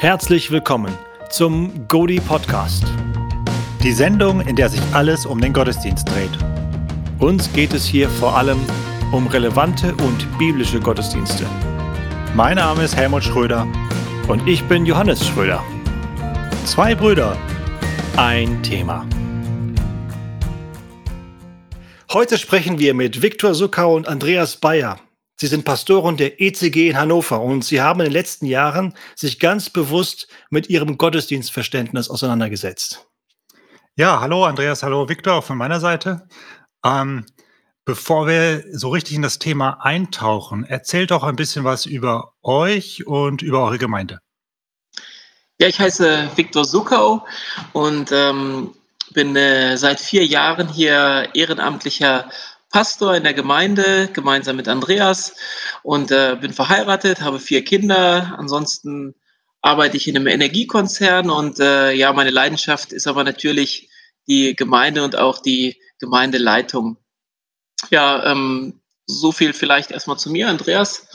Herzlich willkommen zum Godi Podcast. Die Sendung, in der sich alles um den Gottesdienst dreht. Uns geht es hier vor allem um relevante und biblische Gottesdienste. Mein Name ist Helmut Schröder und ich bin Johannes Schröder. Zwei Brüder, ein Thema. Heute sprechen wir mit Viktor Suckau und Andreas Bayer. Sie sind Pastoren der ECG in Hannover und Sie haben in den letzten Jahren sich ganz bewusst mit Ihrem Gottesdienstverständnis auseinandergesetzt. Ja, hallo Andreas, hallo Viktor von meiner Seite. Ähm, bevor wir so richtig in das Thema eintauchen, erzählt doch ein bisschen was über euch und über eure Gemeinde. Ja, ich heiße Viktor Suckau und ähm, bin äh, seit vier Jahren hier ehrenamtlicher Pastor in der Gemeinde, gemeinsam mit Andreas und äh, bin verheiratet, habe vier Kinder. Ansonsten arbeite ich in einem Energiekonzern und äh, ja, meine Leidenschaft ist aber natürlich die Gemeinde und auch die Gemeindeleitung. Ja, ähm, so viel vielleicht erstmal zu mir, Andreas.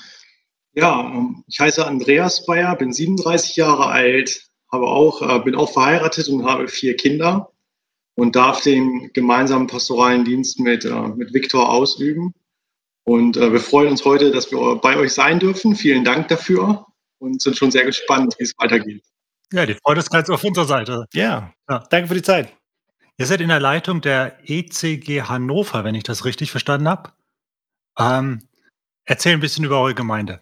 Ja, ähm, ich heiße Andreas Bayer, bin 37 Jahre alt, habe auch, äh, bin auch verheiratet und habe vier Kinder und darf den gemeinsamen pastoralen Dienst mit, äh, mit Viktor ausüben. Und äh, wir freuen uns heute, dass wir bei euch sein dürfen. Vielen Dank dafür und sind schon sehr gespannt, wie es weitergeht. Ja, die Freude ist ganz auf unserer Seite. Ja, ja, danke für die Zeit. Ihr seid in der Leitung der ECG Hannover, wenn ich das richtig verstanden habe. Ähm, erzähl ein bisschen über eure Gemeinde.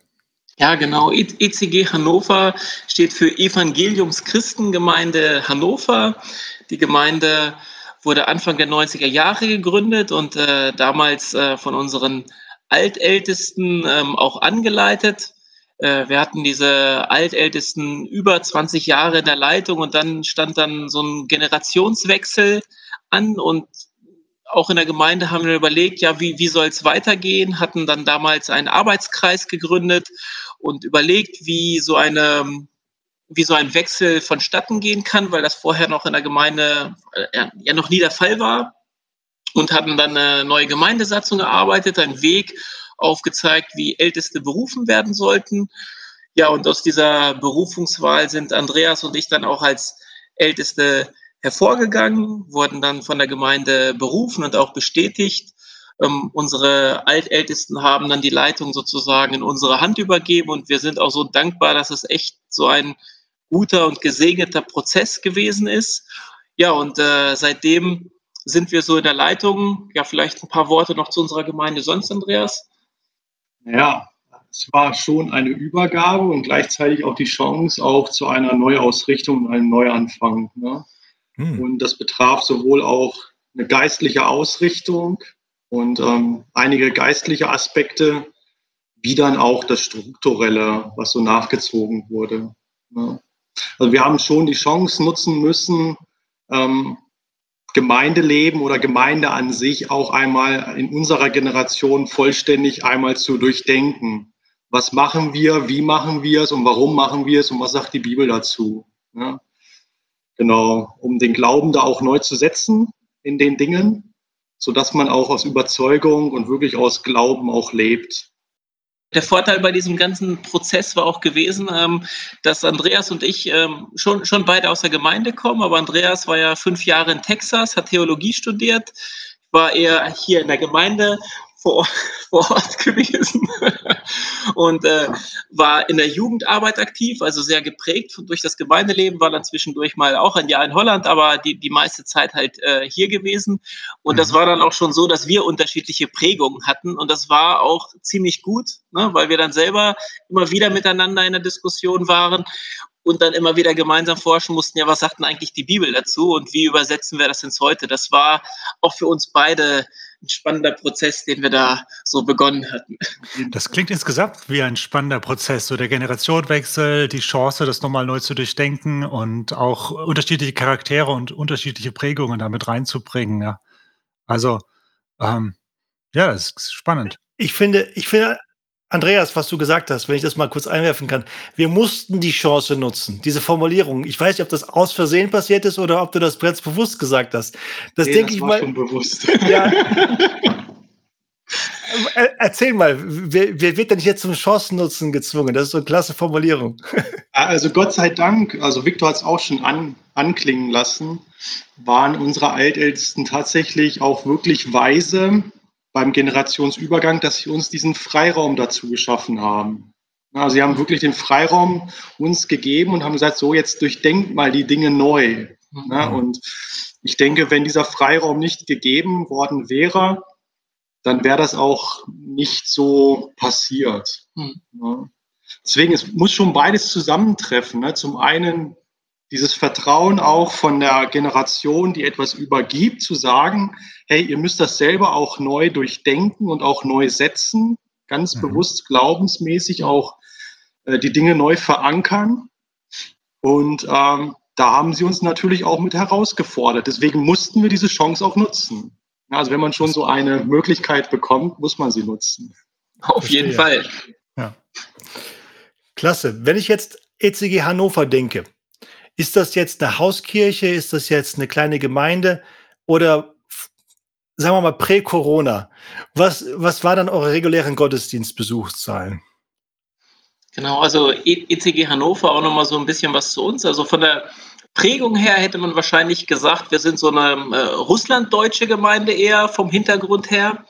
Ja, genau. ECG Hannover steht für Evangeliums-Christengemeinde Hannover. Die Gemeinde wurde Anfang der 90er Jahre gegründet und äh, damals äh, von unseren Altältesten ähm, auch angeleitet. Äh, wir hatten diese Altältesten über 20 Jahre in der Leitung und dann stand dann so ein Generationswechsel an und auch in der Gemeinde haben wir überlegt, ja, wie, wie soll es weitergehen, hatten dann damals einen Arbeitskreis gegründet und überlegt, wie so eine wie so ein Wechsel vonstatten gehen kann, weil das vorher noch in der Gemeinde äh, ja noch nie der Fall war und hatten dann eine neue Gemeindesatzung erarbeitet, einen Weg aufgezeigt, wie Älteste berufen werden sollten. Ja, und aus dieser Berufungswahl sind Andreas und ich dann auch als Älteste hervorgegangen, wurden dann von der Gemeinde berufen und auch bestätigt. Ähm, unsere Altältesten haben dann die Leitung sozusagen in unsere Hand übergeben und wir sind auch so dankbar, dass es echt so ein guter und gesegneter Prozess gewesen ist. Ja, und äh, seitdem sind wir so in der Leitung. Ja, vielleicht ein paar Worte noch zu unserer Gemeinde sonst, Andreas. Ja, es war schon eine Übergabe und gleichzeitig auch die Chance auch zu einer Neuausrichtung, einem Neuanfang. Ne? Hm. Und das betraf sowohl auch eine geistliche Ausrichtung und ähm, einige geistliche Aspekte, wie dann auch das Strukturelle, was so nachgezogen wurde. Ne? Also wir haben schon die Chance nutzen müssen, ähm, Gemeindeleben oder Gemeinde an sich auch einmal in unserer Generation vollständig einmal zu durchdenken. Was machen wir, wie machen wir es und warum machen wir es und was sagt die Bibel dazu? Ja? Genau, um den Glauben da auch neu zu setzen in den Dingen, sodass man auch aus Überzeugung und wirklich aus Glauben auch lebt. Der Vorteil bei diesem ganzen Prozess war auch gewesen, ähm, dass Andreas und ich ähm, schon, schon beide aus der Gemeinde kommen, aber Andreas war ja fünf Jahre in Texas, hat Theologie studiert, war eher hier in der Gemeinde vor, vor Ort gewesen und äh, war in der Jugendarbeit aktiv, also sehr geprägt durch das Gemeindeleben, war dann zwischendurch mal auch ein Jahr in Holland, aber die, die meiste Zeit halt äh, hier gewesen. Und mhm. das war dann auch schon so, dass wir unterschiedliche Prägungen hatten und das war auch ziemlich gut, ne, weil wir dann selber immer wieder miteinander in der Diskussion waren und dann immer wieder gemeinsam forschen mussten, ja, was sagt denn eigentlich die Bibel dazu und wie übersetzen wir das ins Heute? Das war auch für uns beide ein spannender Prozess, den wir da so begonnen hatten. Das klingt insgesamt wie ein spannender Prozess, so der Generationenwechsel, die Chance, das nochmal neu zu durchdenken und auch unterschiedliche Charaktere und unterschiedliche Prägungen damit reinzubringen. Ja. Also, ähm, ja, das ist spannend. Ich finde, ich finde Andreas, was du gesagt hast, wenn ich das mal kurz einwerfen kann. Wir mussten die Chance nutzen, diese Formulierung. Ich weiß nicht, ob das aus Versehen passiert ist oder ob du das bereits bewusst gesagt hast. Das nee, denke das ich war mal. Schon bewusst. Ja. erzähl mal, wer, wer, wird denn jetzt zum Chancennutzen gezwungen? Das ist so eine klasse Formulierung. Also Gott sei Dank, also Viktor hat es auch schon an, anklingen lassen, waren unsere Altältesten tatsächlich auch wirklich weise beim Generationsübergang, dass sie uns diesen Freiraum dazu geschaffen haben. Also sie haben wirklich den Freiraum uns gegeben und haben gesagt, so jetzt durchdenkt mal die Dinge neu. Mhm. Und ich denke, wenn dieser Freiraum nicht gegeben worden wäre, dann wäre das auch nicht so passiert. Mhm. Deswegen, es muss schon beides zusammentreffen. Ne? Zum einen dieses Vertrauen auch von der Generation, die etwas übergibt, zu sagen, hey, ihr müsst das selber auch neu durchdenken und auch neu setzen, ganz mhm. bewusst glaubensmäßig auch äh, die Dinge neu verankern. Und ähm, da haben sie uns natürlich auch mit herausgefordert. Deswegen mussten wir diese Chance auch nutzen. Also wenn man schon so eine Möglichkeit bekommt, muss man sie nutzen. Auf jeden Fall. Ja. Klasse. Wenn ich jetzt ECG Hannover denke, ist das jetzt eine Hauskirche? Ist das jetzt eine kleine Gemeinde? Oder sagen wir mal prä-Corona? Was, was war dann eure regulären Gottesdienstbesuchszahlen? Genau, also ECG Hannover auch nochmal so ein bisschen was zu uns. Also von der Prägung her hätte man wahrscheinlich gesagt, wir sind so eine äh, russlanddeutsche Gemeinde eher vom Hintergrund her.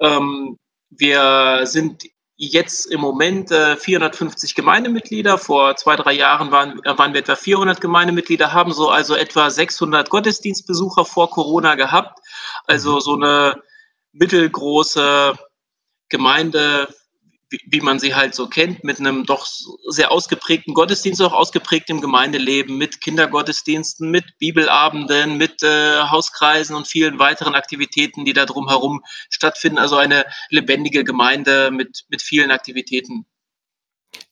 Ähm, wir sind jetzt im Moment äh, 450 Gemeindemitglieder. Vor zwei, drei Jahren waren, äh, waren wir etwa 400 Gemeindemitglieder, haben so also etwa 600 Gottesdienstbesucher vor Corona gehabt. Also so eine mittelgroße Gemeinde, wie, wie man sie halt so kennt, mit einem doch sehr ausgeprägten Gottesdienst, auch ausgeprägtem Gemeindeleben, mit Kindergottesdiensten, mit Bibelabenden, mit äh, Hauskreisen und vielen weiteren Aktivitäten, die da drumherum stattfinden. Also eine lebendige Gemeinde mit, mit vielen Aktivitäten.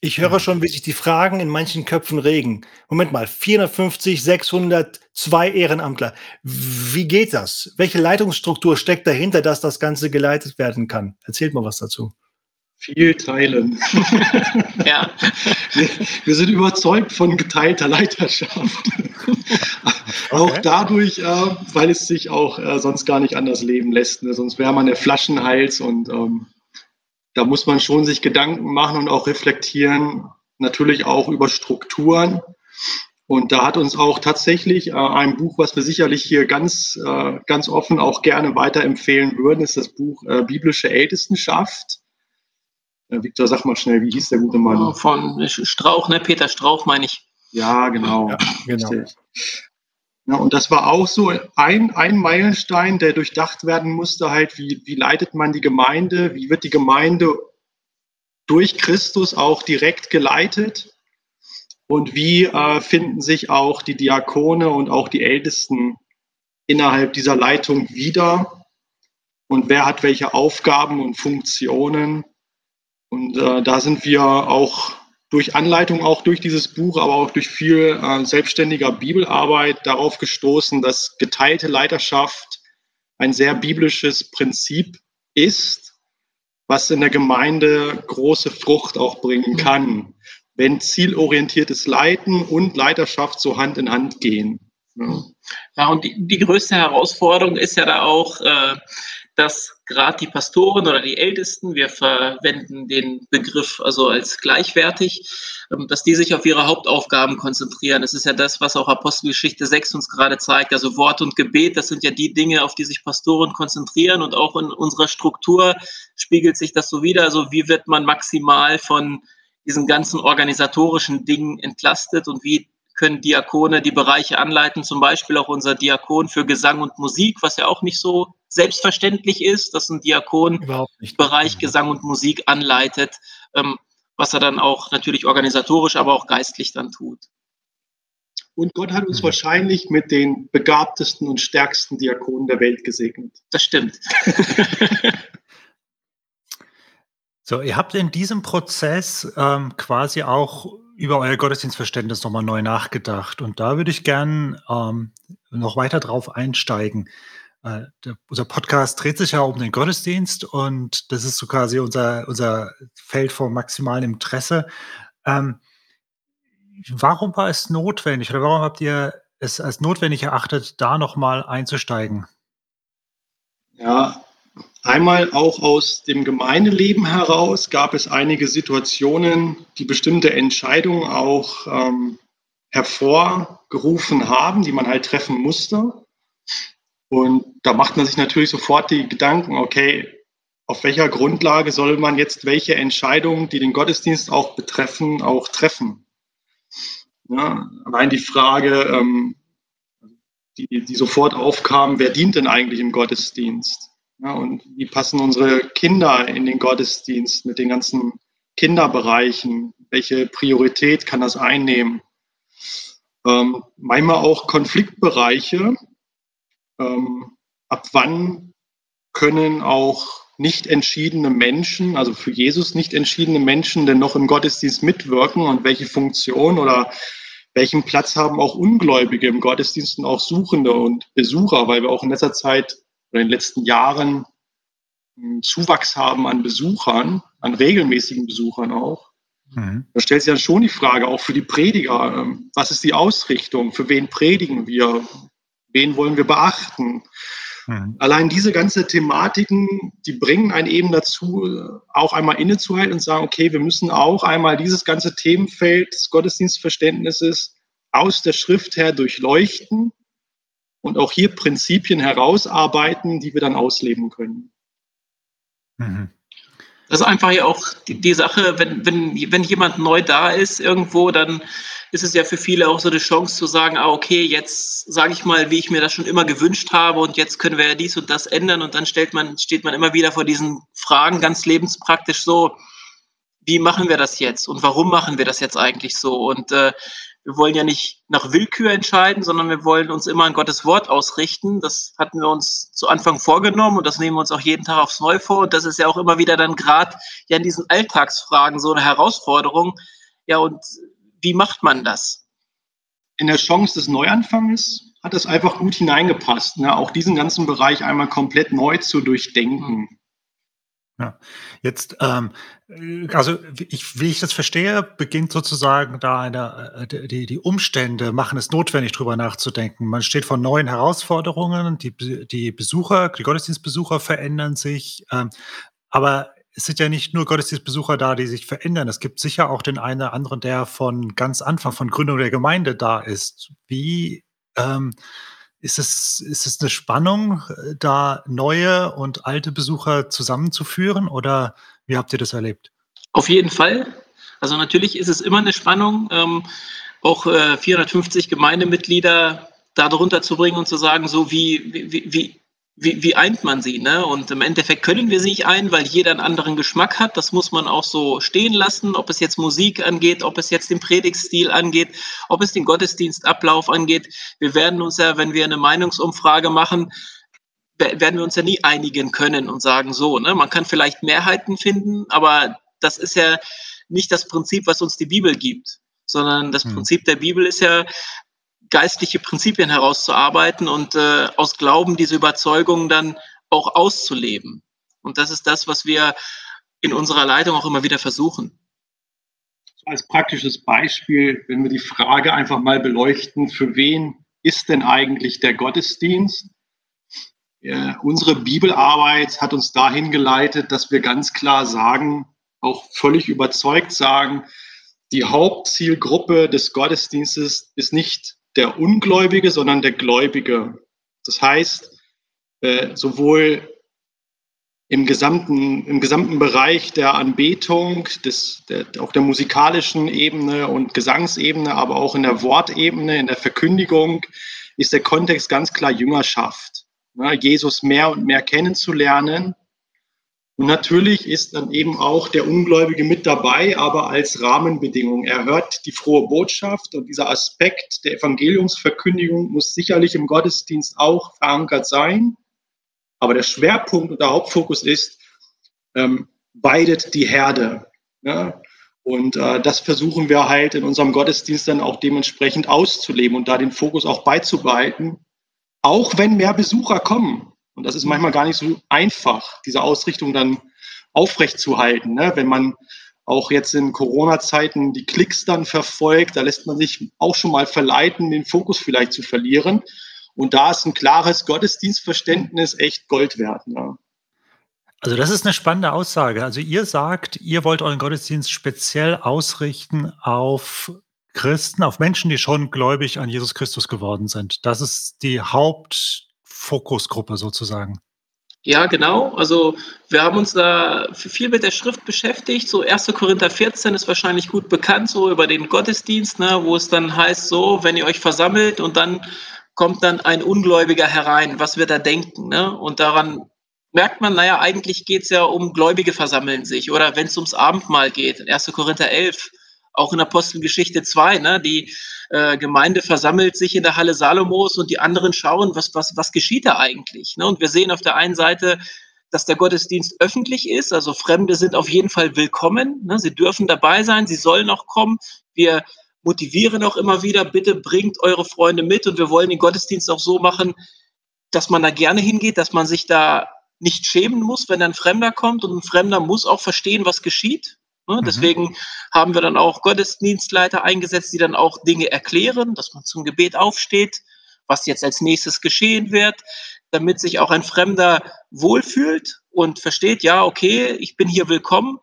Ich höre schon, wie sich die Fragen in manchen Köpfen regen. Moment mal, 450, 600, zwei Ehrenamtler. Wie geht das? Welche Leitungsstruktur steckt dahinter, dass das Ganze geleitet werden kann? Erzählt mal was dazu viel teilen. ja. Wir, wir, sind überzeugt von geteilter Leiterschaft. Okay. Auch dadurch, äh, weil es sich auch äh, sonst gar nicht anders leben lässt. Ne? Sonst wäre man der Flaschenhals und ähm, da muss man schon sich Gedanken machen und auch reflektieren, natürlich auch über Strukturen. Und da hat uns auch tatsächlich äh, ein Buch, was wir sicherlich hier ganz, äh, ganz offen auch gerne weiterempfehlen würden, ist das Buch äh, Biblische Ältestenschaft Victor, sag mal schnell, wie hieß der gute Mann? Oh, von Strauch, ne? Peter Strauch meine ich. Ja, genau. Ja, genau. Ja, und das war auch so ein, ein Meilenstein, der durchdacht werden musste, halt, wie, wie leitet man die Gemeinde, wie wird die Gemeinde durch Christus auch direkt geleitet und wie äh, finden sich auch die Diakone und auch die Ältesten innerhalb dieser Leitung wieder und wer hat welche Aufgaben und Funktionen und äh, da sind wir auch durch Anleitung, auch durch dieses Buch, aber auch durch viel äh, selbstständiger Bibelarbeit darauf gestoßen, dass geteilte Leiterschaft ein sehr biblisches Prinzip ist, was in der Gemeinde große Frucht auch bringen kann, wenn zielorientiertes Leiten und Leiterschaft so Hand in Hand gehen. Ja, ja und die, die größte Herausforderung ist ja da auch, äh, dass gerade die Pastoren oder die Ältesten, wir verwenden den Begriff also als gleichwertig, ähm, dass die sich auf ihre Hauptaufgaben konzentrieren. Das ist ja das, was auch Apostelgeschichte 6 uns gerade zeigt. Also Wort und Gebet, das sind ja die Dinge, auf die sich Pastoren konzentrieren und auch in unserer Struktur spiegelt sich das so wieder. Also wie wird man maximal von diesen ganzen organisatorischen Dingen entlastet und wie können Diakone die Bereiche anleiten, zum Beispiel auch unser Diakon für Gesang und Musik, was ja auch nicht so selbstverständlich ist, dass ein Diakon Bereich Gesang und Musik anleitet, ähm, was er dann auch natürlich organisatorisch, aber auch geistlich dann tut. Und Gott hat uns wahrscheinlich mit den begabtesten und stärksten Diakonen der Welt gesegnet. Das stimmt. so, ihr habt in diesem Prozess ähm, quasi auch über euer Gottesdienstverständnis nochmal neu nachgedacht. Und da würde ich gern ähm, noch weiter drauf einsteigen. Äh, der, unser Podcast dreht sich ja um den Gottesdienst und das ist so quasi unser, unser Feld von maximalem Interesse. Ähm, warum war es notwendig oder warum habt ihr es als notwendig erachtet, da nochmal einzusteigen? Ja, Einmal auch aus dem Gemeindeleben heraus gab es einige Situationen, die bestimmte Entscheidungen auch ähm, hervorgerufen haben, die man halt treffen musste. Und da macht man sich natürlich sofort die Gedanken, okay, auf welcher Grundlage soll man jetzt welche Entscheidungen, die den Gottesdienst auch betreffen, auch treffen? Ja, allein die Frage, ähm, die, die sofort aufkam, wer dient denn eigentlich im Gottesdienst? Ja, und wie passen unsere Kinder in den Gottesdienst mit den ganzen Kinderbereichen? Welche Priorität kann das einnehmen? Ähm, manchmal auch Konfliktbereiche. Ähm, ab wann können auch nicht entschiedene Menschen, also für Jesus nicht entschiedene Menschen, denn noch im Gottesdienst mitwirken und welche Funktion oder welchen Platz haben auch Ungläubige im Gottesdienst und auch Suchende und Besucher, weil wir auch in letzter Zeit in den letzten Jahren einen Zuwachs haben an Besuchern, an regelmäßigen Besuchern auch. Mhm. Da stellt sich dann schon die Frage, auch für die Prediger, ähm, was ist die Ausrichtung? Für wen predigen wir? Wen wollen wir beachten? Mhm. Allein diese ganze Thematiken, die bringen einen eben dazu, auch einmal innezuhalten und sagen, okay, wir müssen auch einmal dieses ganze Themenfeld des Gottesdienstverständnisses aus der Schrift her durchleuchten und auch hier Prinzipien herausarbeiten, die wir dann ausleben können. Mhm. Das ist einfach ja auch die, die, Sache, wenn, wenn, wenn jemand neu da ist irgendwo, dann ist es ja für viele auch so eine Chance zu sagen, ah, okay, jetzt sage ich mal, wie ich mir das schon immer gewünscht habe und jetzt können wir ja dies und das ändern und dann stellt man, steht man immer wieder vor diesen Fragen ganz lebenspraktisch so, wie machen wir das jetzt und warum machen wir das jetzt eigentlich so? Und äh, wir wollen ja nicht nach Willkür entscheiden, sondern wir wollen uns immer an Gottes Wort ausrichten. Das hatten wir uns zu Anfang vorgenommen und das nehmen wir uns auch jeden Tag aufs Neue vor. Und das ist ja auch immer wieder dann gerade ja in diesen Alltagsfragen so eine Herausforderung. Ja, und wie macht man das? In der Chance des Neuanfangs hat es einfach gut hineingepasst, ne? auch diesen ganzen Bereich einmal komplett neu zu durchdenken. Ja, jetzt, ähm, also ich, wie ich das verstehe, beginnt sozusagen da eine, äh, die, die Umstände machen es notwendig, drüber nachzudenken. Man steht vor neuen Herausforderungen, die, die Besucher, die Gottesdienstbesucher verändern sich, ähm, aber es sind ja nicht nur Gottesdienstbesucher da, die sich verändern. Es gibt sicher auch den einen oder anderen, der von ganz Anfang, von Gründung der Gemeinde da ist. Wie, ähm, ist es, ist es eine Spannung, da neue und alte Besucher zusammenzuführen oder wie habt ihr das erlebt? Auf jeden Fall. Also natürlich ist es immer eine Spannung, ähm, auch äh, 450 Gemeindemitglieder darunter zu bringen und zu sagen, so wie, wie, wie, wie, wie eint man sie? Ne? Und im Endeffekt können wir sie nicht ein, weil jeder einen anderen Geschmack hat. Das muss man auch so stehen lassen, ob es jetzt Musik angeht, ob es jetzt den Predigtstil angeht, ob es den Gottesdienstablauf angeht. Wir werden uns ja, wenn wir eine Meinungsumfrage machen, werden wir uns ja nie einigen können und sagen so. Ne? Man kann vielleicht Mehrheiten finden, aber das ist ja nicht das Prinzip, was uns die Bibel gibt sondern das hm. Prinzip der Bibel ist ja, geistliche Prinzipien herauszuarbeiten und äh, aus Glauben diese Überzeugungen dann auch auszuleben. Und das ist das, was wir in unserer Leitung auch immer wieder versuchen. Als praktisches Beispiel, wenn wir die Frage einfach mal beleuchten, für wen ist denn eigentlich der Gottesdienst? Ja, unsere Bibelarbeit hat uns dahin geleitet, dass wir ganz klar sagen, auch völlig überzeugt sagen, die Hauptzielgruppe des Gottesdienstes ist nicht der Ungläubige, sondern der Gläubige. Das heißt, äh, sowohl im gesamten, im gesamten Bereich der Anbetung, des, der, auch der musikalischen Ebene und Gesangsebene, aber auch in der Wortebene, in der Verkündigung, ist der Kontext ganz klar Jüngerschaft. Jesus mehr und mehr kennenzulernen und natürlich ist dann eben auch der Ungläubige mit dabei, aber als Rahmenbedingung. Er hört die frohe Botschaft und dieser Aspekt der Evangeliumsverkündigung muss sicherlich im Gottesdienst auch verankert sein. Aber der Schwerpunkt und der Hauptfokus ist, ähm, weidet die Herde. Ne? Und äh, das versuchen wir halt in unserem Gottesdienst dann auch dementsprechend auszuleben und da den Fokus auch beizubehalten, auch wenn mehr Besucher kommen. Und das ist manchmal gar nicht so einfach, diese Ausrichtung dann aufrechtzuhalten. Ne? Wenn man auch jetzt in Corona-Zeiten die Klicks dann verfolgt, da lässt man sich auch schon mal verleiten, den Fokus vielleicht zu verlieren. Und da ist ein klares Gottesdienstverständnis echt Gold wert. Ne? Also das ist eine spannende Aussage. Also ihr sagt, ihr wollt euren Gottesdienst speziell ausrichten auf Christen, auf Menschen, die schon gläubig an Jesus Christus geworden sind. Das ist die Hauptfokusgruppe sozusagen. Ja, genau. Also wir haben uns da viel mit der Schrift beschäftigt. So 1. Korinther 14 ist wahrscheinlich gut bekannt, so über den Gottesdienst, ne, wo es dann heißt, so, wenn ihr euch versammelt und dann kommt dann ein Ungläubiger herein, was wir da denken. Ne? Und daran merkt man, naja, eigentlich geht es ja um Gläubige versammeln sich. Oder wenn es ums Abendmahl geht, 1. Korinther 11, auch in Apostelgeschichte 2, ne, die äh, Gemeinde versammelt sich in der Halle Salomos und die anderen schauen, was, was, was geschieht da eigentlich. Ne? Und wir sehen auf der einen Seite, dass der Gottesdienst öffentlich ist, also Fremde sind auf jeden Fall willkommen, ne? sie dürfen dabei sein, sie sollen auch kommen. Wir motivieren auch immer wieder, bitte bringt eure Freunde mit und wir wollen den Gottesdienst auch so machen, dass man da gerne hingeht, dass man sich da nicht schämen muss, wenn ein Fremder kommt und ein Fremder muss auch verstehen, was geschieht. Ne? Mhm. Deswegen haben wir dann auch Gottesdienstleiter eingesetzt, die dann auch Dinge erklären, dass man zum Gebet aufsteht, was jetzt als nächstes geschehen wird, damit sich auch ein Fremder wohlfühlt und versteht, ja, okay, ich bin hier willkommen,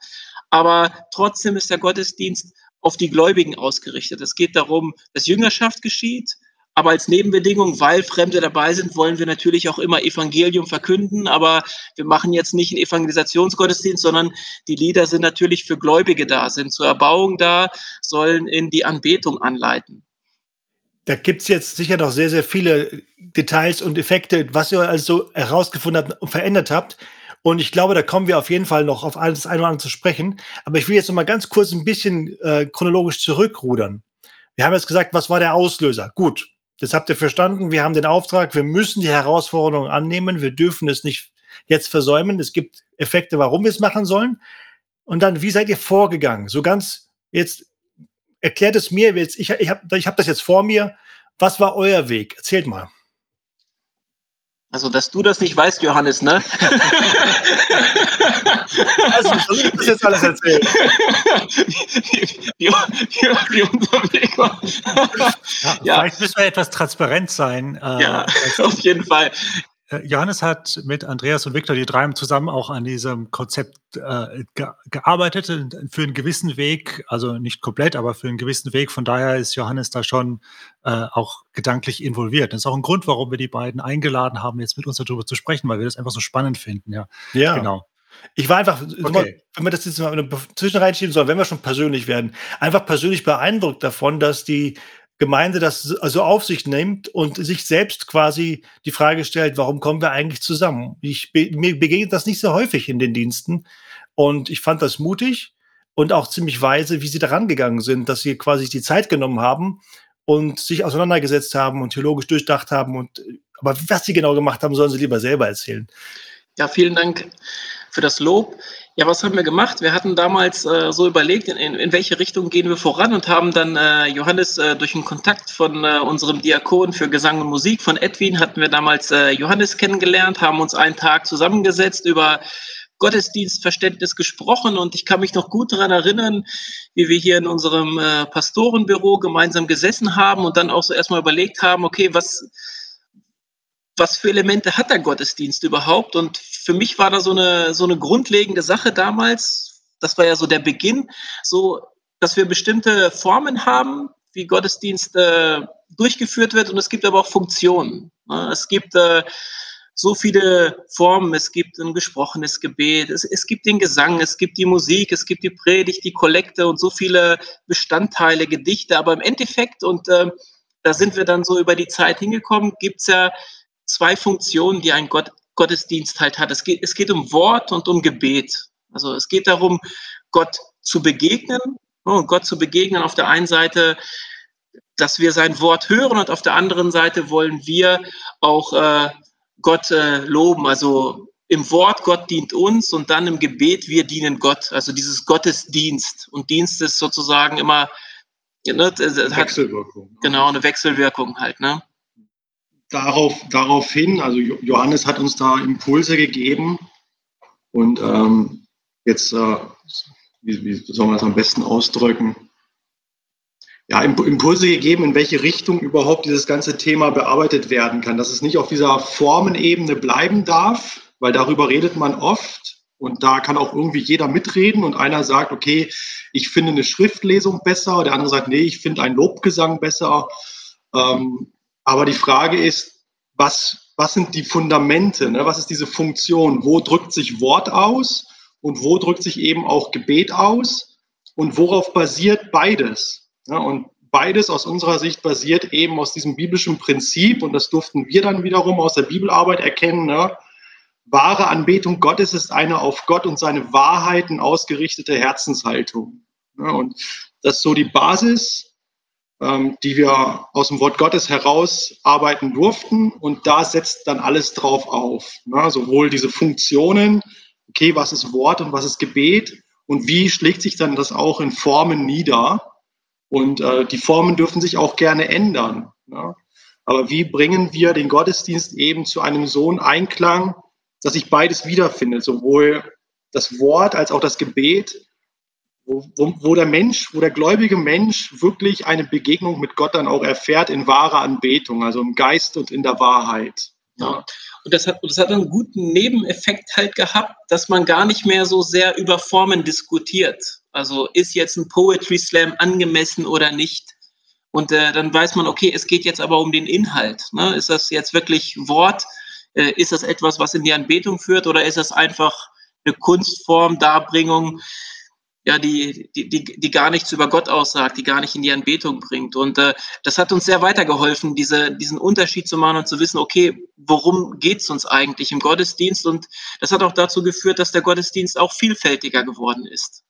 aber trotzdem ist der Gottesdienst auf die Gläubigen ausgerichtet. Es geht darum, dass Jüngerschaft geschieht, aber als Nebenbedingung, weil Fremde dabei sind, wollen wir natürlich auch immer Evangelium verkünden. Aber wir machen jetzt nicht einen Evangelisationsgottesdienst, sondern die Lieder sind natürlich für Gläubige da, sind zur Erbauung da, sollen in die Anbetung anleiten. Da gibt es jetzt sicher noch sehr, sehr viele Details und Effekte, was ihr also herausgefunden habt und verändert habt. Und ich glaube, da kommen wir auf jeden Fall noch auf alles ein oder andere zu sprechen. Aber ich will jetzt noch mal ganz kurz ein bisschen äh, chronologisch zurückrudern. Wir haben jetzt gesagt, was war der Auslöser? Gut, das habt ihr verstanden. Wir haben den Auftrag, wir müssen die Herausforderung annehmen. Wir dürfen es nicht jetzt versäumen. Es gibt Effekte, warum wir es machen sollen. Und dann, wie seid ihr vorgegangen? So ganz, jetzt erklärt es mir, jetzt, ich, ich habe ich hab das jetzt vor mir. Was war euer Weg? Erzählt mal. Also, dass du das nicht weißt, Johannes, ne? also, ich das jetzt alles erzählen? wie, wie, wie, unser Weg war. Ja, ja. Vielleicht müssen wir etwas transparent sein. Äh, ja, auf jeden Fall. Äh, Johannes hat mit Andreas und Viktor, die drei haben zusammen auch an diesem Konzept äh, ge gearbeitet, für einen gewissen Weg, also nicht komplett, aber für einen gewissen Weg. Von daher ist Johannes da schon äh, auch gedanklich involviert. Das ist auch ein Grund, warum wir die beiden eingeladen haben, jetzt mit uns darüber zu sprechen, weil wir das einfach so spannend finden. Ja, ja. genau. Ich war einfach, okay. wenn wir das jetzt mal zwischen reinschieben sollen, wenn wir schon persönlich werden, einfach persönlich beeindruckt davon, dass die Gemeinde das also auf sich nimmt und sich selbst quasi die Frage stellt, warum kommen wir eigentlich zusammen? Ich, mir begegnet das nicht so häufig in den Diensten und ich fand das mutig und auch ziemlich weise, wie sie daran gegangen sind, dass sie quasi die Zeit genommen haben und sich auseinandergesetzt haben und theologisch durchdacht haben und aber was sie genau gemacht haben, sollen sie lieber selber erzählen. Ja, vielen Dank für das Lob. Ja, was haben wir gemacht? Wir hatten damals äh, so überlegt, in, in, welche Richtung gehen wir voran und haben dann äh, Johannes äh, durch einen Kontakt von äh, unserem Diakon für Gesang und Musik von Edwin hatten wir damals äh, Johannes kennengelernt, haben uns einen Tag zusammengesetzt über Gottesdienstverständnis gesprochen und ich kann mich noch gut daran erinnern, wie wir hier in unserem äh, Pastorenbüro gemeinsam gesessen haben und dann auch so erstmal überlegt haben, okay, was was für Elemente hat der Gottesdienst überhaupt? Und für mich war da so eine, so eine grundlegende Sache damals, das war ja so der Beginn, so, dass wir bestimmte Formen haben, wie Gottesdienst äh, durchgeführt wird und es gibt aber auch Funktionen. Ne? Es gibt äh, so viele Formen. Es gibt ein gesprochenes Gebet, es, es gibt den Gesang, es gibt die Musik, es gibt die Predigt, die Kollekte und so viele Bestandteile, Gedichte. Aber im Endeffekt, und äh, da sind wir dann so über die Zeit hingekommen, gibt's ja zwei Funktionen, die ein Gott, Gottesdienst halt hat. Es geht, es geht um Wort und um Gebet. Also es geht darum, Gott zu begegnen, oh, Gott zu begegnen auf der einen Seite, dass wir sein Wort hören und auf der anderen Seite wollen wir auch äh, Gott äh, loben. Also im Wort Gott dient uns und dann im Gebet wir dienen Gott. Also dieses Gottesdienst. Und Dienst ist sozusagen immer ne, Wechselwirkung. Genau, eine Wechselwirkung halt. Ne? Darauf, daraufhin, also Johannes hat uns da Impulse gegeben und ähm, jetzt, äh, wie, wie soll man das am besten ausdrücken? Ja, Impulse gegeben, in welche Richtung überhaupt dieses ganze Thema bearbeitet werden kann, dass es nicht auf dieser Formenebene bleiben darf, weil darüber redet man oft, Und da kann auch irgendwie jeder mitreden und einer sagt, okay, ich finde eine Schriftlesung besser, der andere sagt, nee, ich finde einen Lobgesang besser. Ähm, aber die Frage ist, was, was sind die Fundamente? Ne? Was ist diese Funktion? Wo drückt sich Wort aus und wo drückt sich eben auch Gebet aus? Und worauf basiert beides? Ja, und beides aus unserer Sicht basiert eben aus diesem biblischen Prinzip und das durften wir dann wiederum aus der Bibelarbeit erkennen. Ne? Wahre Anbetung Gottes ist eine auf Gott und seine Wahrheiten ausgerichtete Herzenshaltung. Ja, und das ist so die Basis, ähm, die wir aus dem Wort Gottes herausarbeiten durften. Und da setzt dann alles drauf auf. Ne? Sowohl diese Funktionen, okay, was ist Wort und was ist Gebet und wie schlägt sich dann das auch in Formen nieder. Und äh, die Formen dürfen sich auch gerne ändern. Ne? Aber wie bringen wir den Gottesdienst eben zu einem so Einklang, dass sich beides wiederfindet, sowohl das Wort als auch das Gebet, wo, wo, der Mensch, wo der gläubige Mensch wirklich eine Begegnung mit Gott dann auch erfährt in wahrer Anbetung, also im Geist und in der Wahrheit. Ja. Und das hat, das hat einen guten Nebeneffekt halt gehabt, dass man gar nicht mehr so sehr über Formen diskutiert. Also ist jetzt ein Poetry Slam angemessen oder nicht? Und äh, dann weiß man, okay, es geht jetzt aber um den Inhalt. Ne? Ist das jetzt wirklich Wort? Äh, ist das etwas, was in die Anbetung führt oder ist das einfach eine Kunstform, Darbringung, ja, die, die, die, die gar nichts über Gott aussagt, die gar nicht in die Anbetung bringt. Und äh, das hat uns sehr weitergeholfen, diese, diesen Unterschied zu machen und zu wissen, okay, worum geht's uns eigentlich im Gottesdienst? Und das hat auch dazu geführt, dass der Gottesdienst auch vielfältiger geworden ist.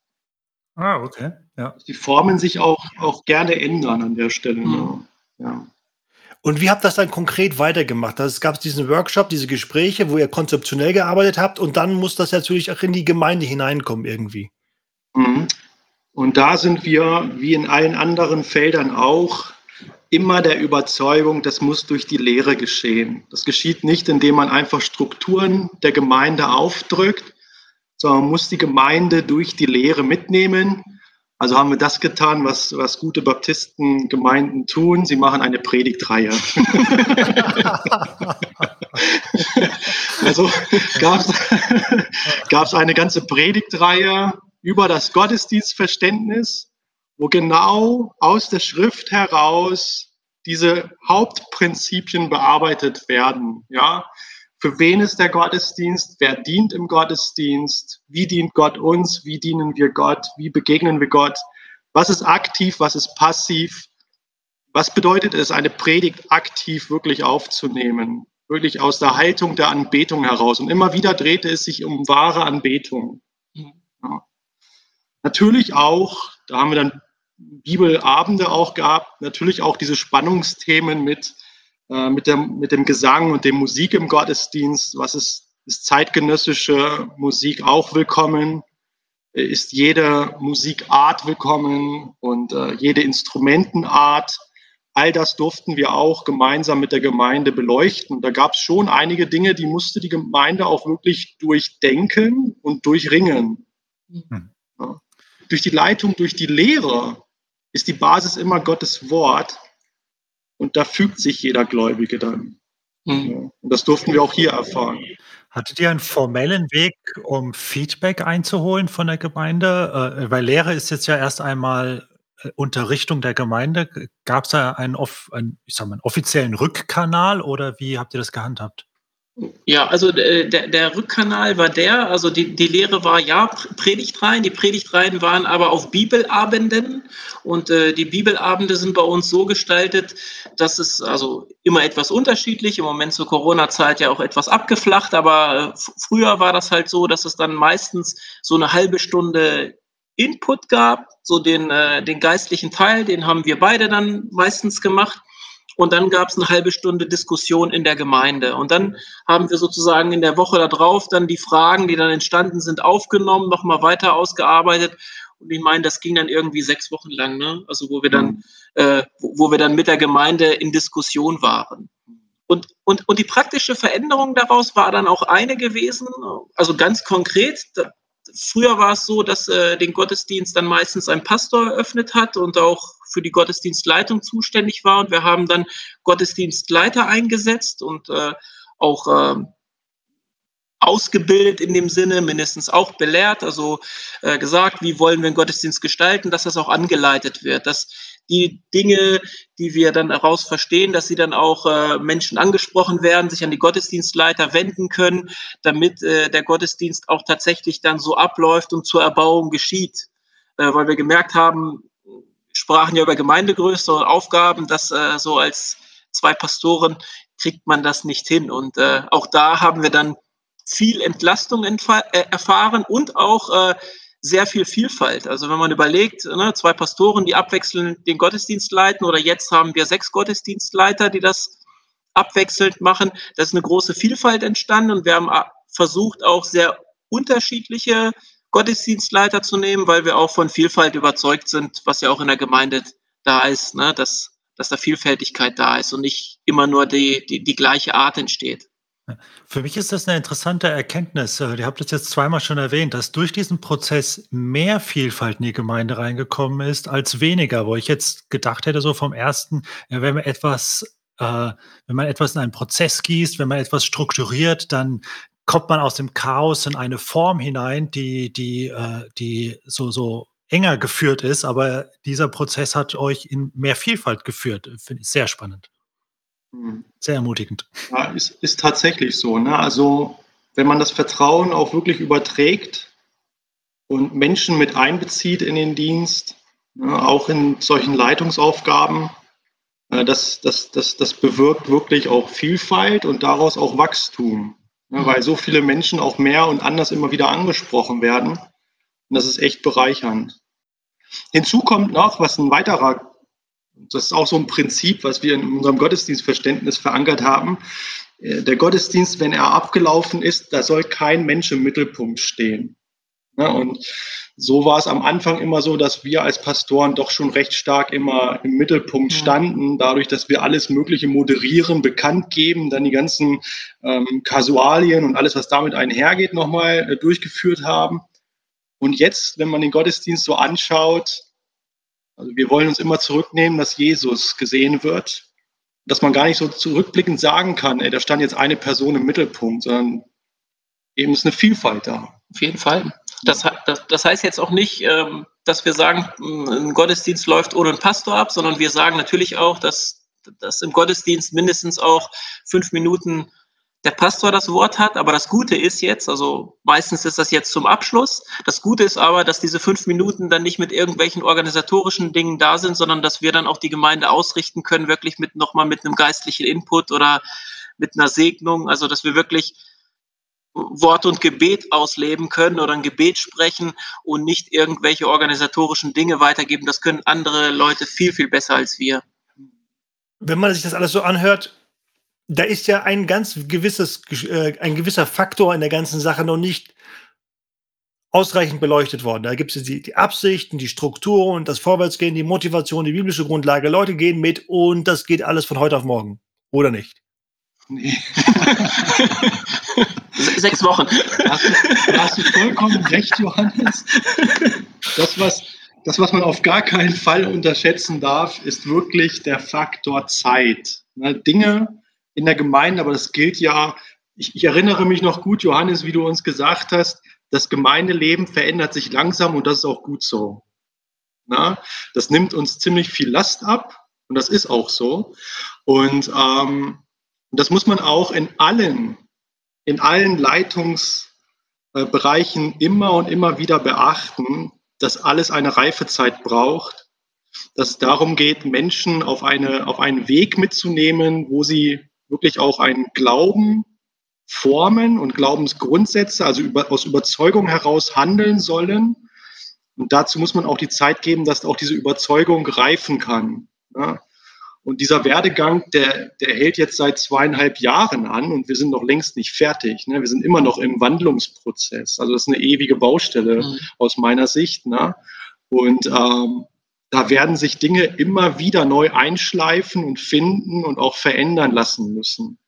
Ah, okay. Ja. Die Formen sich auch, auch gerne ändern an der Stelle. Mhm. Ja. Und wie habt ihr das dann konkret weitergemacht? Also es gab diesen Workshop, diese Gespräche, wo ihr konzeptionell gearbeitet habt und dann muss das natürlich auch in die Gemeinde hineinkommen irgendwie. Mhm. Und da sind wir, wie in allen anderen Feldern auch, immer der Überzeugung, das muss durch die Lehre geschehen. Das geschieht nicht, indem man einfach Strukturen der Gemeinde aufdrückt, sondern man muss die Gemeinde durch die Lehre mitnehmen. Also haben wir das getan, was, was gute Baptistengemeinden tun. Sie machen eine Predigtreihe. also gab es eine ganze Predigtreihe über das Gottesdienstverständnis, wo genau aus der Schrift heraus diese Hauptprinzipien bearbeitet werden. Ja, für wen ist der Gottesdienst? Wer dient im Gottesdienst? Wie dient Gott uns? Wie dienen wir Gott? Wie begegnen wir Gott? Was ist aktiv? Was ist passiv? Was bedeutet es, eine Predigt aktiv wirklich aufzunehmen? Wirklich aus der Haltung der Anbetung heraus. Und immer wieder drehte es sich um wahre Anbetung. Ja. Natürlich auch, da haben wir dann Bibelabende auch gehabt, natürlich auch diese Spannungsthemen mit, äh, mit, der, mit dem Gesang und dem Musik im Gottesdienst. Was ist, ist zeitgenössische Musik auch willkommen? Ist jede Musikart willkommen und äh, jede Instrumentenart? All das durften wir auch gemeinsam mit der Gemeinde beleuchten. Da gab es schon einige Dinge, die musste die Gemeinde auch wirklich durchdenken und durchringen. Mhm. Durch die Leitung, durch die Lehre ist die Basis immer Gottes Wort. Und da fügt sich jeder Gläubige dann. Mhm. Und das durften wir auch hier erfahren. Hattet ihr einen formellen Weg, um Feedback einzuholen von der Gemeinde? Äh, weil Lehre ist jetzt ja erst einmal äh, Unterrichtung der Gemeinde. Gab es da einen, einen, ich sag mal, einen offiziellen Rückkanal oder wie habt ihr das gehandhabt? Ja, also äh, der, der Rückkanal war der, also die, die Lehre war ja Predigtreihen, die Predigtreihen waren aber auf Bibelabenden und äh, die Bibelabende sind bei uns so gestaltet, dass es also immer etwas unterschiedlich, im Moment zur Corona-Zeit ja auch etwas abgeflacht, aber äh, früher war das halt so, dass es dann meistens so eine halbe Stunde Input gab, so den, äh, den geistlichen Teil, den haben wir beide dann meistens gemacht und dann gab es eine halbe Stunde Diskussion in der Gemeinde. Und dann haben wir sozusagen in der Woche darauf dann die Fragen, die dann entstanden sind, aufgenommen, nochmal weiter ausgearbeitet. Und ich meine, das ging dann irgendwie sechs Wochen lang, ne? Also wo wir dann, mhm. äh, wo, wo wir dann mit der Gemeinde in Diskussion waren. Und, und, und die praktische Veränderung daraus war dann auch eine gewesen, also ganz konkret. Früher war es so, dass äh, den Gottesdienst dann meistens ein Pastor eröffnet hat und auch für die Gottesdienstleitung zuständig war. Und wir haben dann Gottesdienstleiter eingesetzt und äh, auch, äh, ausgebildet in dem Sinne, mindestens auch belehrt, also äh, gesagt, wie wollen wir einen Gottesdienst gestalten, dass das auch angeleitet wird, dass die Dinge, die wir dann daraus verstehen, dass sie dann auch äh, Menschen angesprochen werden, sich an die Gottesdienstleiter wenden können, damit äh, der Gottesdienst auch tatsächlich dann so abläuft und zur Erbauung geschieht. Äh, weil wir gemerkt haben, sprachen ja über Gemeindegröße und Aufgaben, dass äh, so als zwei Pastoren kriegt man das nicht hin. Und äh, auch da haben wir dann viel Entlastung äh, erfahren und auch äh, sehr viel Vielfalt. Also wenn man überlegt, ne, zwei Pastoren, die abwechselnd den Gottesdienst leiten oder jetzt haben wir sechs Gottesdienstleiter, die das abwechselnd machen, da ist eine große Vielfalt entstanden und wir haben äh, versucht auch sehr unterschiedliche Gottesdienstleiter zu nehmen, weil wir auch von Vielfalt überzeugt sind, was ja auch in der Gemeinde da ist, ne, dass, dass da Vielfältigkeit da ist und nicht immer nur die, die, die gleiche Art entsteht. Für mich ist das eine interessante Erkenntnis. Äh, ihr habt es jetzt zweimal schon erwähnt, dass durch diesen Prozess mehr Vielfalt in die Gemeinde reingekommen ist als weniger, wo ich jetzt gedacht hätte, so vom ersten, wenn man etwas, äh, wenn man etwas in einen Prozess gießt, wenn man etwas strukturiert, dann kommt man aus dem Chaos in eine Form hinein, die, die, äh, die so, so enger geführt ist. Aber dieser Prozess hat euch in mehr Vielfalt geführt. Finde ich sehr spannend. Sehr ermutigend. Ja, ist, ist tatsächlich so. Ne? Also, wenn man das Vertrauen auch wirklich überträgt und Menschen mit einbezieht in den Dienst, ne, auch in solchen Leitungsaufgaben, äh, das, das, das, das bewirkt wirklich auch Vielfalt und daraus auch Wachstum. Ne? Weil so viele Menschen auch mehr und anders immer wieder angesprochen werden. Und das ist echt bereichernd. Hinzu kommt noch, was ein weiterer das ist auch so ein Prinzip, was wir in unserem Gottesdienstverständnis verankert haben. Äh, der Gottesdienst, wenn er abgelaufen ist, da soll kein Mensch im Mittelpunkt stehen. Und so war es am Anfang immer so, dass wir als Pastoren doch schon recht stark immer im Mittelpunkt standen, dadurch, dass wir alles Mögliche moderieren, bekannt geben, dann die ganzen ähm, Kasualien und alles, was damit einhergeht, nochmal äh, durchgeführt haben. Und jetzt, wenn man den Gottesdienst so anschaut, also wir wollen uns immer zurücknehmen, dass Jesus gesehen wird, dass man gar nicht so zurückblickend sagen kann, ey, da stand jetzt eine Person im Mittelpunkt, sondern eben ist eine Vielfalt da. Auf jeden Fall. Das, das, das heißt jetzt auch nicht, ähm, dass wir sagen, ein Gottesdienst läuft ohne einen Pastor ab, sondern wir sagen natürlich auch, dass, dass im Gottesdienst mindestens auch fünf Minuten der Pastor das Wort hat. Aber das Gute ist jetzt, also meistens ist das jetzt zum Abschluss. Das Gute ist aber, dass diese fünf Minuten dann nicht mit irgendwelchen organisatorischen Dingen da sind, sondern dass wir dann auch die Gemeinde ausrichten können, wirklich mit nochmal mit einem geistlichen Input oder mit einer Segnung. Also, dass wir wirklich Wort und Gebet ausleben können oder ein Gebet sprechen und nicht irgendwelche organisatorischen Dinge weitergeben. Das können andere Leute viel, viel besser als wir. Wenn man sich das alles so anhört, da ist ja ein ganz gewisses, äh, ein gewisser Faktor in der ganzen Sache noch nicht ausreichend beleuchtet worden. Da gibt es die, die Absichten, die Strukturen, das Vorwärtsgehen, die Motivation, die biblische Grundlage. Leute gehen mit und das geht alles von heute auf morgen. Oder nicht? Nee. Sechs Wochen. Da hast, du, da hast du vollkommen recht, Johannes. Das was, das, was man auf gar keinen Fall unterschätzen darf, ist wirklich der Faktor Zeit. Dinge, in der Gemeinde, aber das gilt ja, ich, ich erinnere mich noch gut, Johannes, wie du uns gesagt hast, das Gemeindeleben verändert sich langsam und das ist auch gut so. Na, das nimmt uns ziemlich viel Last ab und das ist auch so. Und ähm, das muss man auch in allen, in allen Leitungsbereichen immer und immer wieder beachten, dass alles eine Reifezeit braucht, dass es darum geht, Menschen auf, eine, auf einen Weg mitzunehmen, wo sie wirklich auch einen Glauben formen und Glaubensgrundsätze, also über, aus Überzeugung heraus handeln sollen. Und dazu muss man auch die Zeit geben, dass auch diese Überzeugung reifen kann. Ja. Und dieser Werdegang, der, der hält jetzt seit zweieinhalb Jahren an und wir sind noch längst nicht fertig. Ne? Wir sind immer noch im Wandlungsprozess. Also das ist eine ewige Baustelle mhm. aus meiner Sicht. Ne? Und ähm, da werden sich Dinge immer wieder neu einschleifen und finden und auch verändern lassen müssen.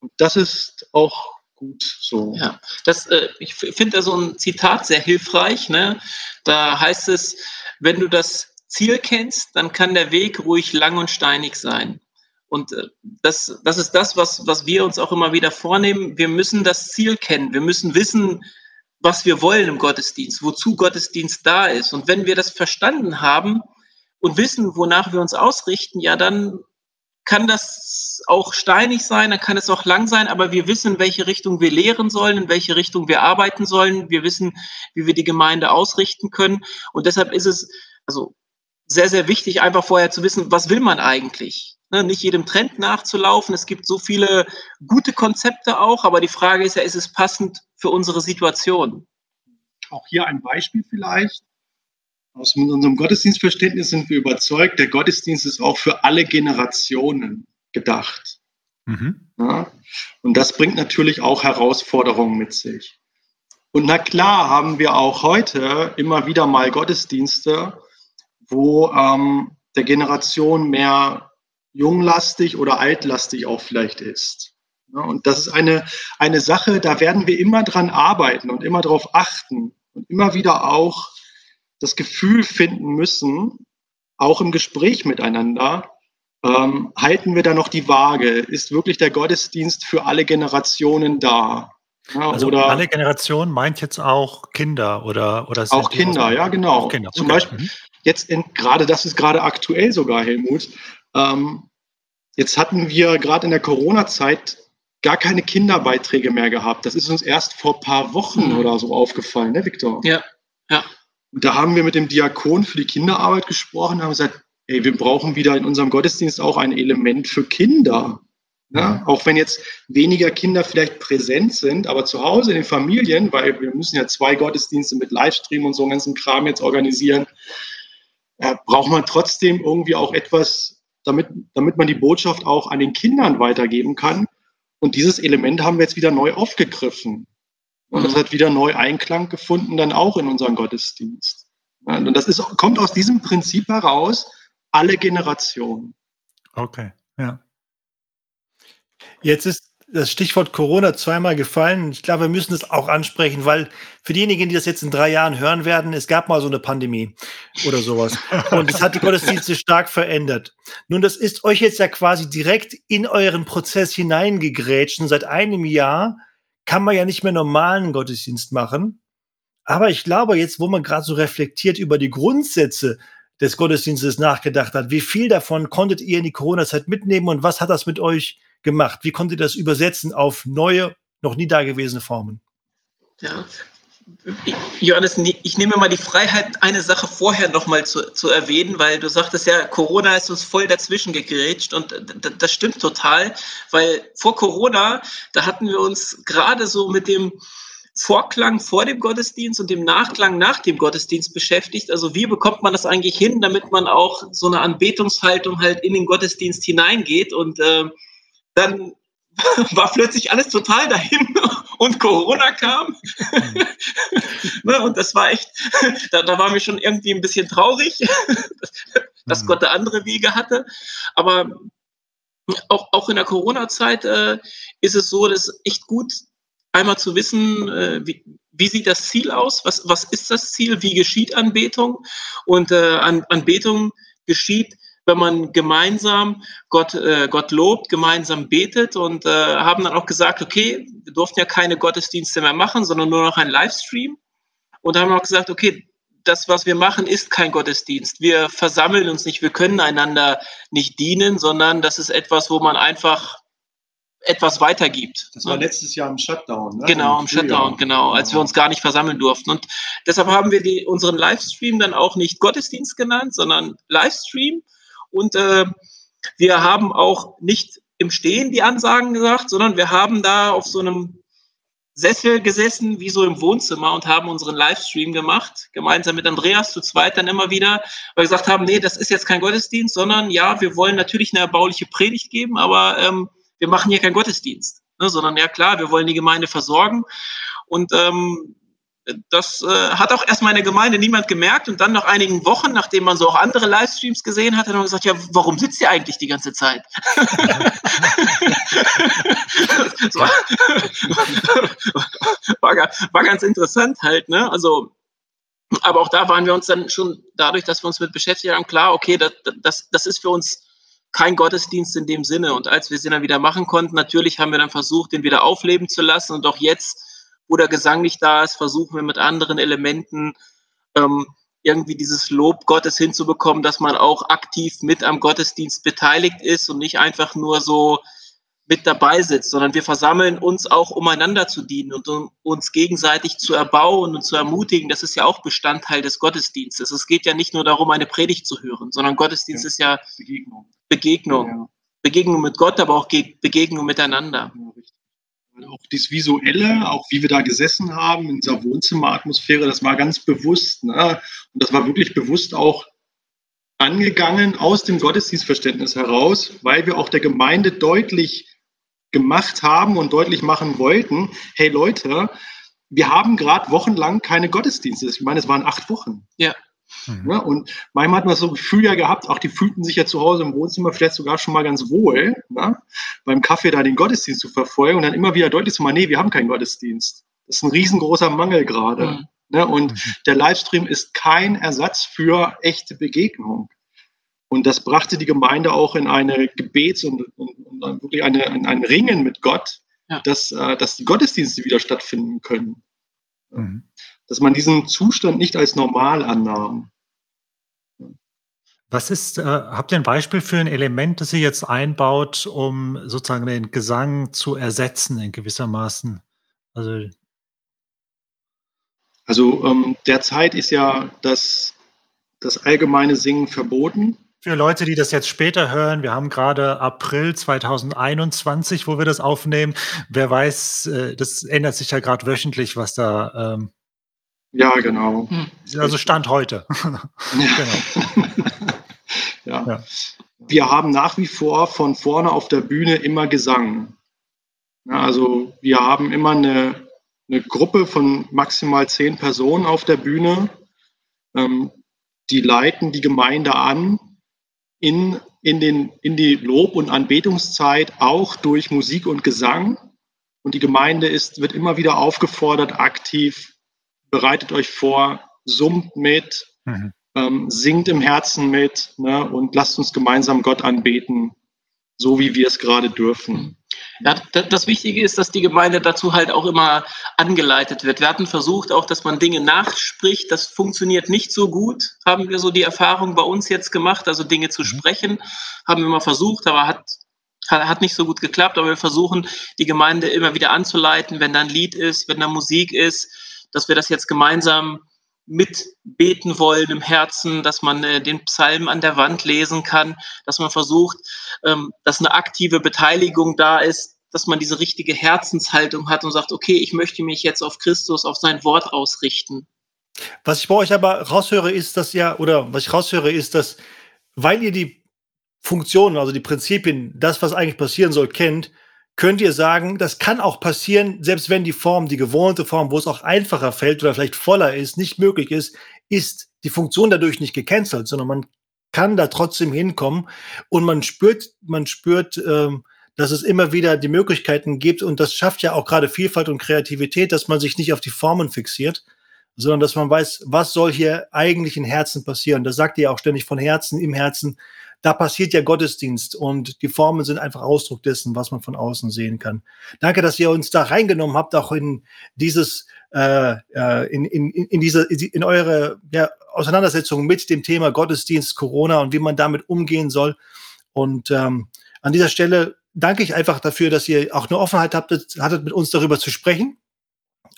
Und das ist auch gut so. Ja, das, äh, ich finde da so ein Zitat sehr hilfreich. Ne? Da heißt es, wenn du das Ziel kennst, dann kann der Weg ruhig lang und steinig sein. Und äh, das, das ist das, was, was wir uns auch immer wieder vornehmen. Wir müssen das Ziel kennen. Wir müssen wissen, was wir wollen im Gottesdienst, wozu Gottesdienst da ist. Und wenn wir das verstanden haben und wissen, wonach wir uns ausrichten, ja, dann kann das auch steinig sein, dann kann es auch lang sein, aber wir wissen, in welche Richtung wir lehren sollen, in welche Richtung wir arbeiten sollen. Wir wissen, wie wir die Gemeinde ausrichten können. Und deshalb ist es also sehr, sehr wichtig, einfach vorher zu wissen, was will man eigentlich? Ne, nicht jedem Trend nachzulaufen. Es gibt so viele gute Konzepte auch, aber die Frage ist ja, ist es passend für unsere Situation? Auch hier ein Beispiel vielleicht. Aus unserem Gottesdienstverständnis sind wir überzeugt, der Gottesdienst ist auch für alle Generationen gedacht. Mhm. Ja, und das bringt natürlich auch Herausforderungen mit sich. Und na klar haben wir auch heute immer wieder mal Gottesdienste, wo ähm, der Generation mehr junglastig oder altlastig auch vielleicht ist. Und das ist eine, eine Sache, da werden wir immer dran arbeiten und immer darauf achten und immer wieder auch das Gefühl finden müssen, auch im Gespräch miteinander, ähm, halten wir da noch die Waage? Ist wirklich der Gottesdienst für alle Generationen da? Ja, also oder alle Generationen meint jetzt auch Kinder oder oder auch Kinder, ja genau. Kinder. Zum okay. Beispiel mhm. jetzt in, gerade das ist gerade aktuell sogar Helmut. Ähm, jetzt hatten wir gerade in der Corona-Zeit gar keine Kinderbeiträge mehr gehabt. Das ist uns erst vor ein paar Wochen mhm. oder so aufgefallen, ne, Viktor? Ja, ja. Und da haben wir mit dem Diakon für die Kinderarbeit gesprochen und haben gesagt, ey, wir brauchen wieder in unserem Gottesdienst auch ein Element für Kinder. Ja, auch wenn jetzt weniger Kinder vielleicht präsent sind, aber zu Hause in den Familien, weil wir müssen ja zwei Gottesdienste mit Livestream und so einen ganzen Kram jetzt organisieren, äh, braucht man trotzdem irgendwie auch etwas damit, damit man die Botschaft auch an den Kindern weitergeben kann. Und dieses Element haben wir jetzt wieder neu aufgegriffen. Und das mhm. hat wieder neu Einklang gefunden, dann auch in unserem Gottesdienst. Und das ist, kommt aus diesem Prinzip heraus, alle Generationen. Okay, ja. Jetzt ist das Stichwort Corona zweimal gefallen. Ich glaube, wir müssen es auch ansprechen, weil für diejenigen, die das jetzt in drei Jahren hören werden, es gab mal so eine Pandemie oder sowas. Und es hat die Gottesdienste stark verändert. Nun, das ist euch jetzt ja quasi direkt in euren Prozess hineingegrätscht. Und seit einem Jahr kann man ja nicht mehr normalen Gottesdienst machen. Aber ich glaube, jetzt, wo man gerade so reflektiert über die Grundsätze des Gottesdienstes nachgedacht hat, wie viel davon konntet ihr in die Corona-Zeit mitnehmen und was hat das mit euch gemacht? Wie konnte das übersetzen auf neue, noch nie dagewesene Formen? Ja, Johannes, ich nehme mal die Freiheit, eine Sache vorher nochmal zu, zu erwähnen, weil du sagtest ja, Corona ist uns voll dazwischen gegrätscht und das stimmt total, weil vor Corona, da hatten wir uns gerade so mit dem Vorklang vor dem Gottesdienst und dem Nachklang nach dem Gottesdienst beschäftigt. Also wie bekommt man das eigentlich hin, damit man auch so eine Anbetungshaltung halt in den Gottesdienst hineingeht und äh, dann war plötzlich alles total dahin und Corona kam. ne, und das war echt, da, da war mir schon irgendwie ein bisschen traurig, dass mhm. Gott da andere Wege hatte. Aber auch, auch in der Corona-Zeit äh, ist es so, dass echt gut einmal zu wissen, äh, wie, wie sieht das Ziel aus? Was, was ist das Ziel? Wie geschieht Anbetung? Und äh, An, Anbetung geschieht wenn man gemeinsam Gott, äh, Gott lobt, gemeinsam betet und äh, haben dann auch gesagt, okay, wir durften ja keine Gottesdienste mehr machen, sondern nur noch ein Livestream. Und haben auch gesagt, okay, das, was wir machen, ist kein Gottesdienst. Wir versammeln uns nicht, wir können einander nicht dienen, sondern das ist etwas, wo man einfach etwas weitergibt. Das war letztes Jahr im Shutdown. Ne? Genau, im, Shutdown, genau, als wir uns gar nicht versammeln durften. Und deshalb haben wir die, unseren Livestream dann auch nicht Gottesdienst genannt, sondern Livestream. Und äh, wir haben auch nicht im Stehen die Ansagen gesagt, sondern wir haben da auf so einem Sessel gesessen, wie so im Wohnzimmer und haben unseren Livestream gemacht, gemeinsam mit Andreas zu zweit dann immer wieder, weil wir gesagt haben, nee, das ist jetzt kein Gottesdienst, sondern ja, wir wollen natürlich eine erbauliche Predigt geben, aber ähm, wir machen hier keinen Gottesdienst, ne, sondern ja klar, wir wollen die Gemeinde versorgen. Und ähm, das äh, hat auch erstmal in der Gemeinde niemand gemerkt und dann nach einigen Wochen, nachdem man so auch andere Livestreams gesehen hat, hat man gesagt, ja, warum sitzt ihr eigentlich die ganze Zeit? war, war, war, ganz interessant halt, ne? Also, aber auch da waren wir uns dann schon dadurch, dass wir uns mit beschäftigt haben, klar, okay, das, das, das ist für uns kein Gottesdienst in dem Sinne. Und als wir sie dann wieder machen konnten, natürlich haben wir dann versucht, den wieder aufleben zu lassen. Und auch jetzt, wo der Gesang nicht da ist, versuchen wir mit anderen Elementen ähm, irgendwie dieses Lob Gottes hinzubekommen, dass man auch aktiv mit am Gottesdienst beteiligt ist und nicht einfach nur so mit dabei sitzt, sondern wir versammeln uns auch, um einander zu dienen und um uns gegenseitig zu erbauen und zu ermutigen. Das ist ja auch Bestandteil des Gottesdienstes. Es geht ja nicht nur darum, eine Predigt zu hören, sondern Gottesdienst ja. ist ja Begegnung. Begegnung. Ja. Begegnung mit Gott, aber auch Begegnung miteinander. Ja, auch das Visuelle, auch wie wir da gesessen haben, in dieser Wohnzimmeratmosphäre, das war ganz bewusst. Ne? Und das war wirklich bewusst auch angegangen aus dem Gottesdienstverständnis heraus, weil wir auch der Gemeinde deutlich gemacht haben und deutlich machen wollten, hey Leute, wir haben gerade wochenlang keine Gottesdienste. Ich meine, es waren acht Wochen. Ja. Mhm. ja. Und manchmal hat man so ein Gefühl ja gehabt, auch die fühlten sich ja zu Hause im Wohnzimmer vielleicht sogar schon mal ganz wohl, ne? beim Kaffee da den Gottesdienst zu verfolgen und dann immer wieder deutlich zu machen, nee, wir haben keinen Gottesdienst. Das ist ein riesengroßer Mangel gerade. Mhm. Ne? Und mhm. der Livestream ist kein Ersatz für echte Begegnung. Und das brachte die Gemeinde auch in eine Gebets- und, und, und wirklich eine, ein, ein Ringen mit Gott, ja. dass, äh, dass die Gottesdienste wieder stattfinden können. Mhm. Dass man diesen Zustand nicht als normal annahm. Was ist, äh, habt ihr ein Beispiel für ein Element, das ihr jetzt einbaut, um sozusagen den Gesang zu ersetzen in gewissermaßen? Also, also ähm, derzeit ist ja das, das allgemeine Singen verboten. Für Leute, die das jetzt später hören, wir haben gerade April 2021, wo wir das aufnehmen. Wer weiß, äh, das ändert sich ja gerade wöchentlich, was da. Ähm, ja, genau. Hm. Also Stand heute. genau. ja. ja. Wir haben nach wie vor von vorne auf der Bühne immer Gesang. Ja, also wir haben immer eine, eine Gruppe von maximal zehn Personen auf der Bühne. Ähm, die leiten die Gemeinde an in, in, den, in die Lob- und Anbetungszeit auch durch Musik und Gesang. Und die Gemeinde ist, wird immer wieder aufgefordert, aktiv, bereitet euch vor, summt mit, mhm. ähm, singt im Herzen mit ne, und lasst uns gemeinsam Gott anbeten, so wie wir es gerade dürfen. Ja, das Wichtige ist, dass die Gemeinde dazu halt auch immer angeleitet wird. Wir hatten versucht auch, dass man Dinge nachspricht. Das funktioniert nicht so gut, haben wir so die Erfahrung bei uns jetzt gemacht. Also Dinge zu mhm. sprechen, haben wir mal versucht, aber hat, hat nicht so gut geklappt. Aber wir versuchen, die Gemeinde immer wieder anzuleiten, wenn da ein Lied ist, wenn da Musik ist, dass wir das jetzt gemeinsam mitbeten wollen im Herzen, dass man äh, den Psalm an der Wand lesen kann, dass man versucht, ähm, dass eine aktive Beteiligung da ist, dass man diese richtige Herzenshaltung hat und sagt, okay, ich möchte mich jetzt auf Christus, auf sein Wort ausrichten. Was ich bei euch aber raushöre, ist, dass ja, oder was ich raushöre, ist, dass, weil ihr die Funktionen, also die Prinzipien, das, was eigentlich passieren soll, kennt, könnt ihr sagen, das kann auch passieren, selbst wenn die Form, die gewohnte Form, wo es auch einfacher fällt oder vielleicht voller ist, nicht möglich ist, ist die Funktion dadurch nicht gecancelt, sondern man kann da trotzdem hinkommen und man spürt, man spürt, ähm, dass es immer wieder die Möglichkeiten gibt und das schafft ja auch gerade Vielfalt und Kreativität, dass man sich nicht auf die Formen fixiert, sondern dass man weiß, was soll hier eigentlich in Herzen passieren. Das sagt ihr auch ständig von Herzen, im Herzen da passiert ja Gottesdienst und die Formen sind einfach Ausdruck dessen, was man von außen sehen kann. Danke, dass ihr uns da reingenommen habt, auch in dieses, äh, äh in, in, in diese, in eure ja, Auseinandersetzung mit dem Thema Gottesdienst, Corona und wie man damit umgehen soll. Und ähm, an dieser Stelle danke ich einfach dafür, dass ihr auch eine Offenheit hattet, hattet mit uns darüber zu sprechen.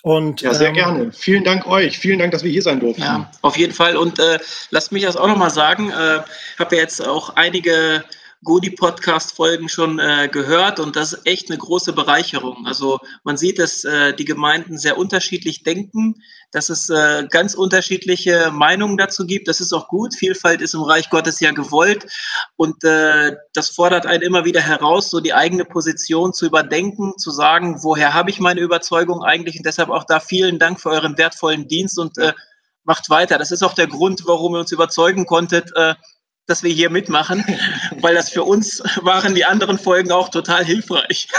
Und, ja, sehr ähm, gerne. Vielen Dank euch. Vielen Dank, dass wir hier sein durften. Ja, auf jeden Fall. Und äh, lasst mich das auch nochmal sagen. Ich äh, habe ja jetzt auch einige Godi-Podcast-Folgen schon äh, gehört und das ist echt eine große Bereicherung. Also man sieht, dass äh, die Gemeinden sehr unterschiedlich denken, dass es äh, ganz unterschiedliche Meinungen dazu gibt. Das ist auch gut. Vielfalt ist im Reich Gottes ja gewollt und äh, das fordert einen immer wieder heraus, so die eigene Position zu überdenken, zu sagen, woher habe ich meine Überzeugung eigentlich und deshalb auch da vielen Dank für euren wertvollen Dienst und äh, macht weiter. Das ist auch der Grund, warum ihr uns überzeugen konntet, äh, dass wir hier mitmachen, weil das für uns waren die anderen Folgen auch total hilfreich.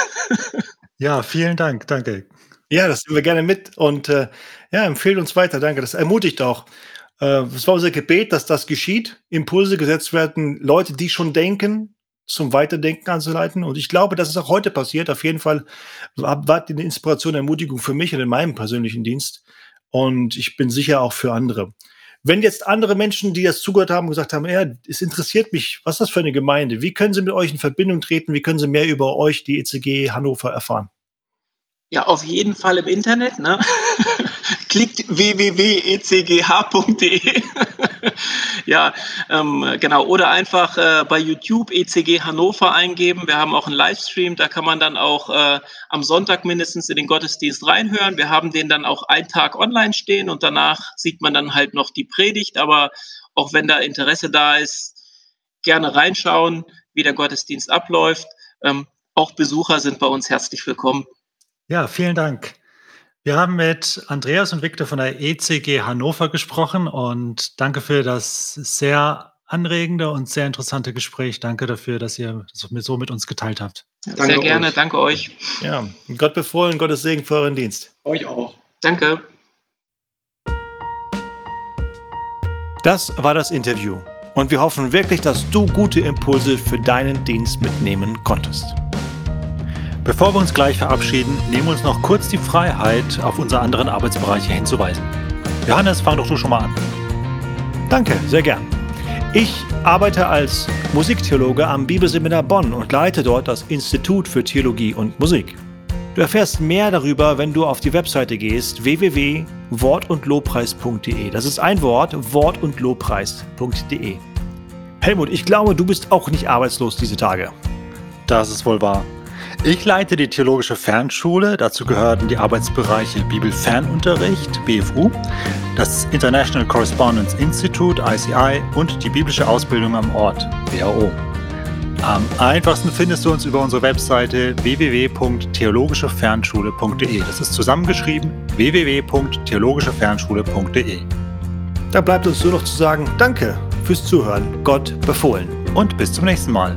Ja, vielen Dank, danke. Ja, das nehmen wir gerne mit und äh, ja, empfehlt uns weiter, danke. Das ermutigt auch. Äh, es war unser Gebet, dass das geschieht, Impulse gesetzt werden, Leute, die schon denken, zum Weiterdenken anzuleiten. Und ich glaube, dass es auch heute passiert. Auf jeden Fall war, war die Inspiration, Ermutigung für mich und in meinem persönlichen Dienst. Und ich bin sicher auch für andere. Wenn jetzt andere Menschen, die das zugehört haben, gesagt haben, ja, es interessiert mich, was ist das für eine Gemeinde? Wie können sie mit euch in Verbindung treten? Wie können sie mehr über euch, die ECG Hannover, erfahren? Ja, auf jeden Fall im Internet. Ne? Klickt www.ecgh.de. ja, ähm, genau. Oder einfach äh, bei YouTube ECG Hannover eingeben. Wir haben auch einen Livestream, da kann man dann auch äh, am Sonntag mindestens in den Gottesdienst reinhören. Wir haben den dann auch einen Tag online stehen und danach sieht man dann halt noch die Predigt. Aber auch wenn da Interesse da ist, gerne reinschauen, wie der Gottesdienst abläuft. Ähm, auch Besucher sind bei uns herzlich willkommen. Ja, vielen Dank. Wir haben mit Andreas und Victor von der ECG Hannover gesprochen und danke für das sehr anregende und sehr interessante Gespräch. Danke dafür, dass ihr das so mit uns geteilt habt. Danke sehr gerne, euch. danke euch. Ja, Gott befohlen, Gottes Segen für euren Dienst. Euch auch. Danke. Das war das Interview und wir hoffen wirklich, dass du gute Impulse für deinen Dienst mitnehmen konntest. Bevor wir uns gleich verabschieden, nehmen wir uns noch kurz die Freiheit, auf unsere anderen Arbeitsbereiche hinzuweisen. Johannes, fang doch du schon mal an. Danke, sehr gern. Ich arbeite als Musiktheologe am Bibelseminar Bonn und leite dort das Institut für Theologie und Musik. Du erfährst mehr darüber, wenn du auf die Webseite gehst www.wortundlobpreis.de. Das ist ein Wort, wortundlobpreis.de. Helmut, ich glaube, du bist auch nicht arbeitslos diese Tage. Das ist wohl wahr. Ich leite die Theologische Fernschule. Dazu gehören die Arbeitsbereiche Bibelfernunterricht, BFU, das International Correspondence Institute, ICI und die biblische Ausbildung am Ort, WHO. Am einfachsten findest du uns über unsere Webseite www.theologischefernschule.de. Das ist zusammengeschrieben www.theologischefernschule.de. Da bleibt uns nur noch zu sagen, danke fürs Zuhören. Gott befohlen. Und bis zum nächsten Mal.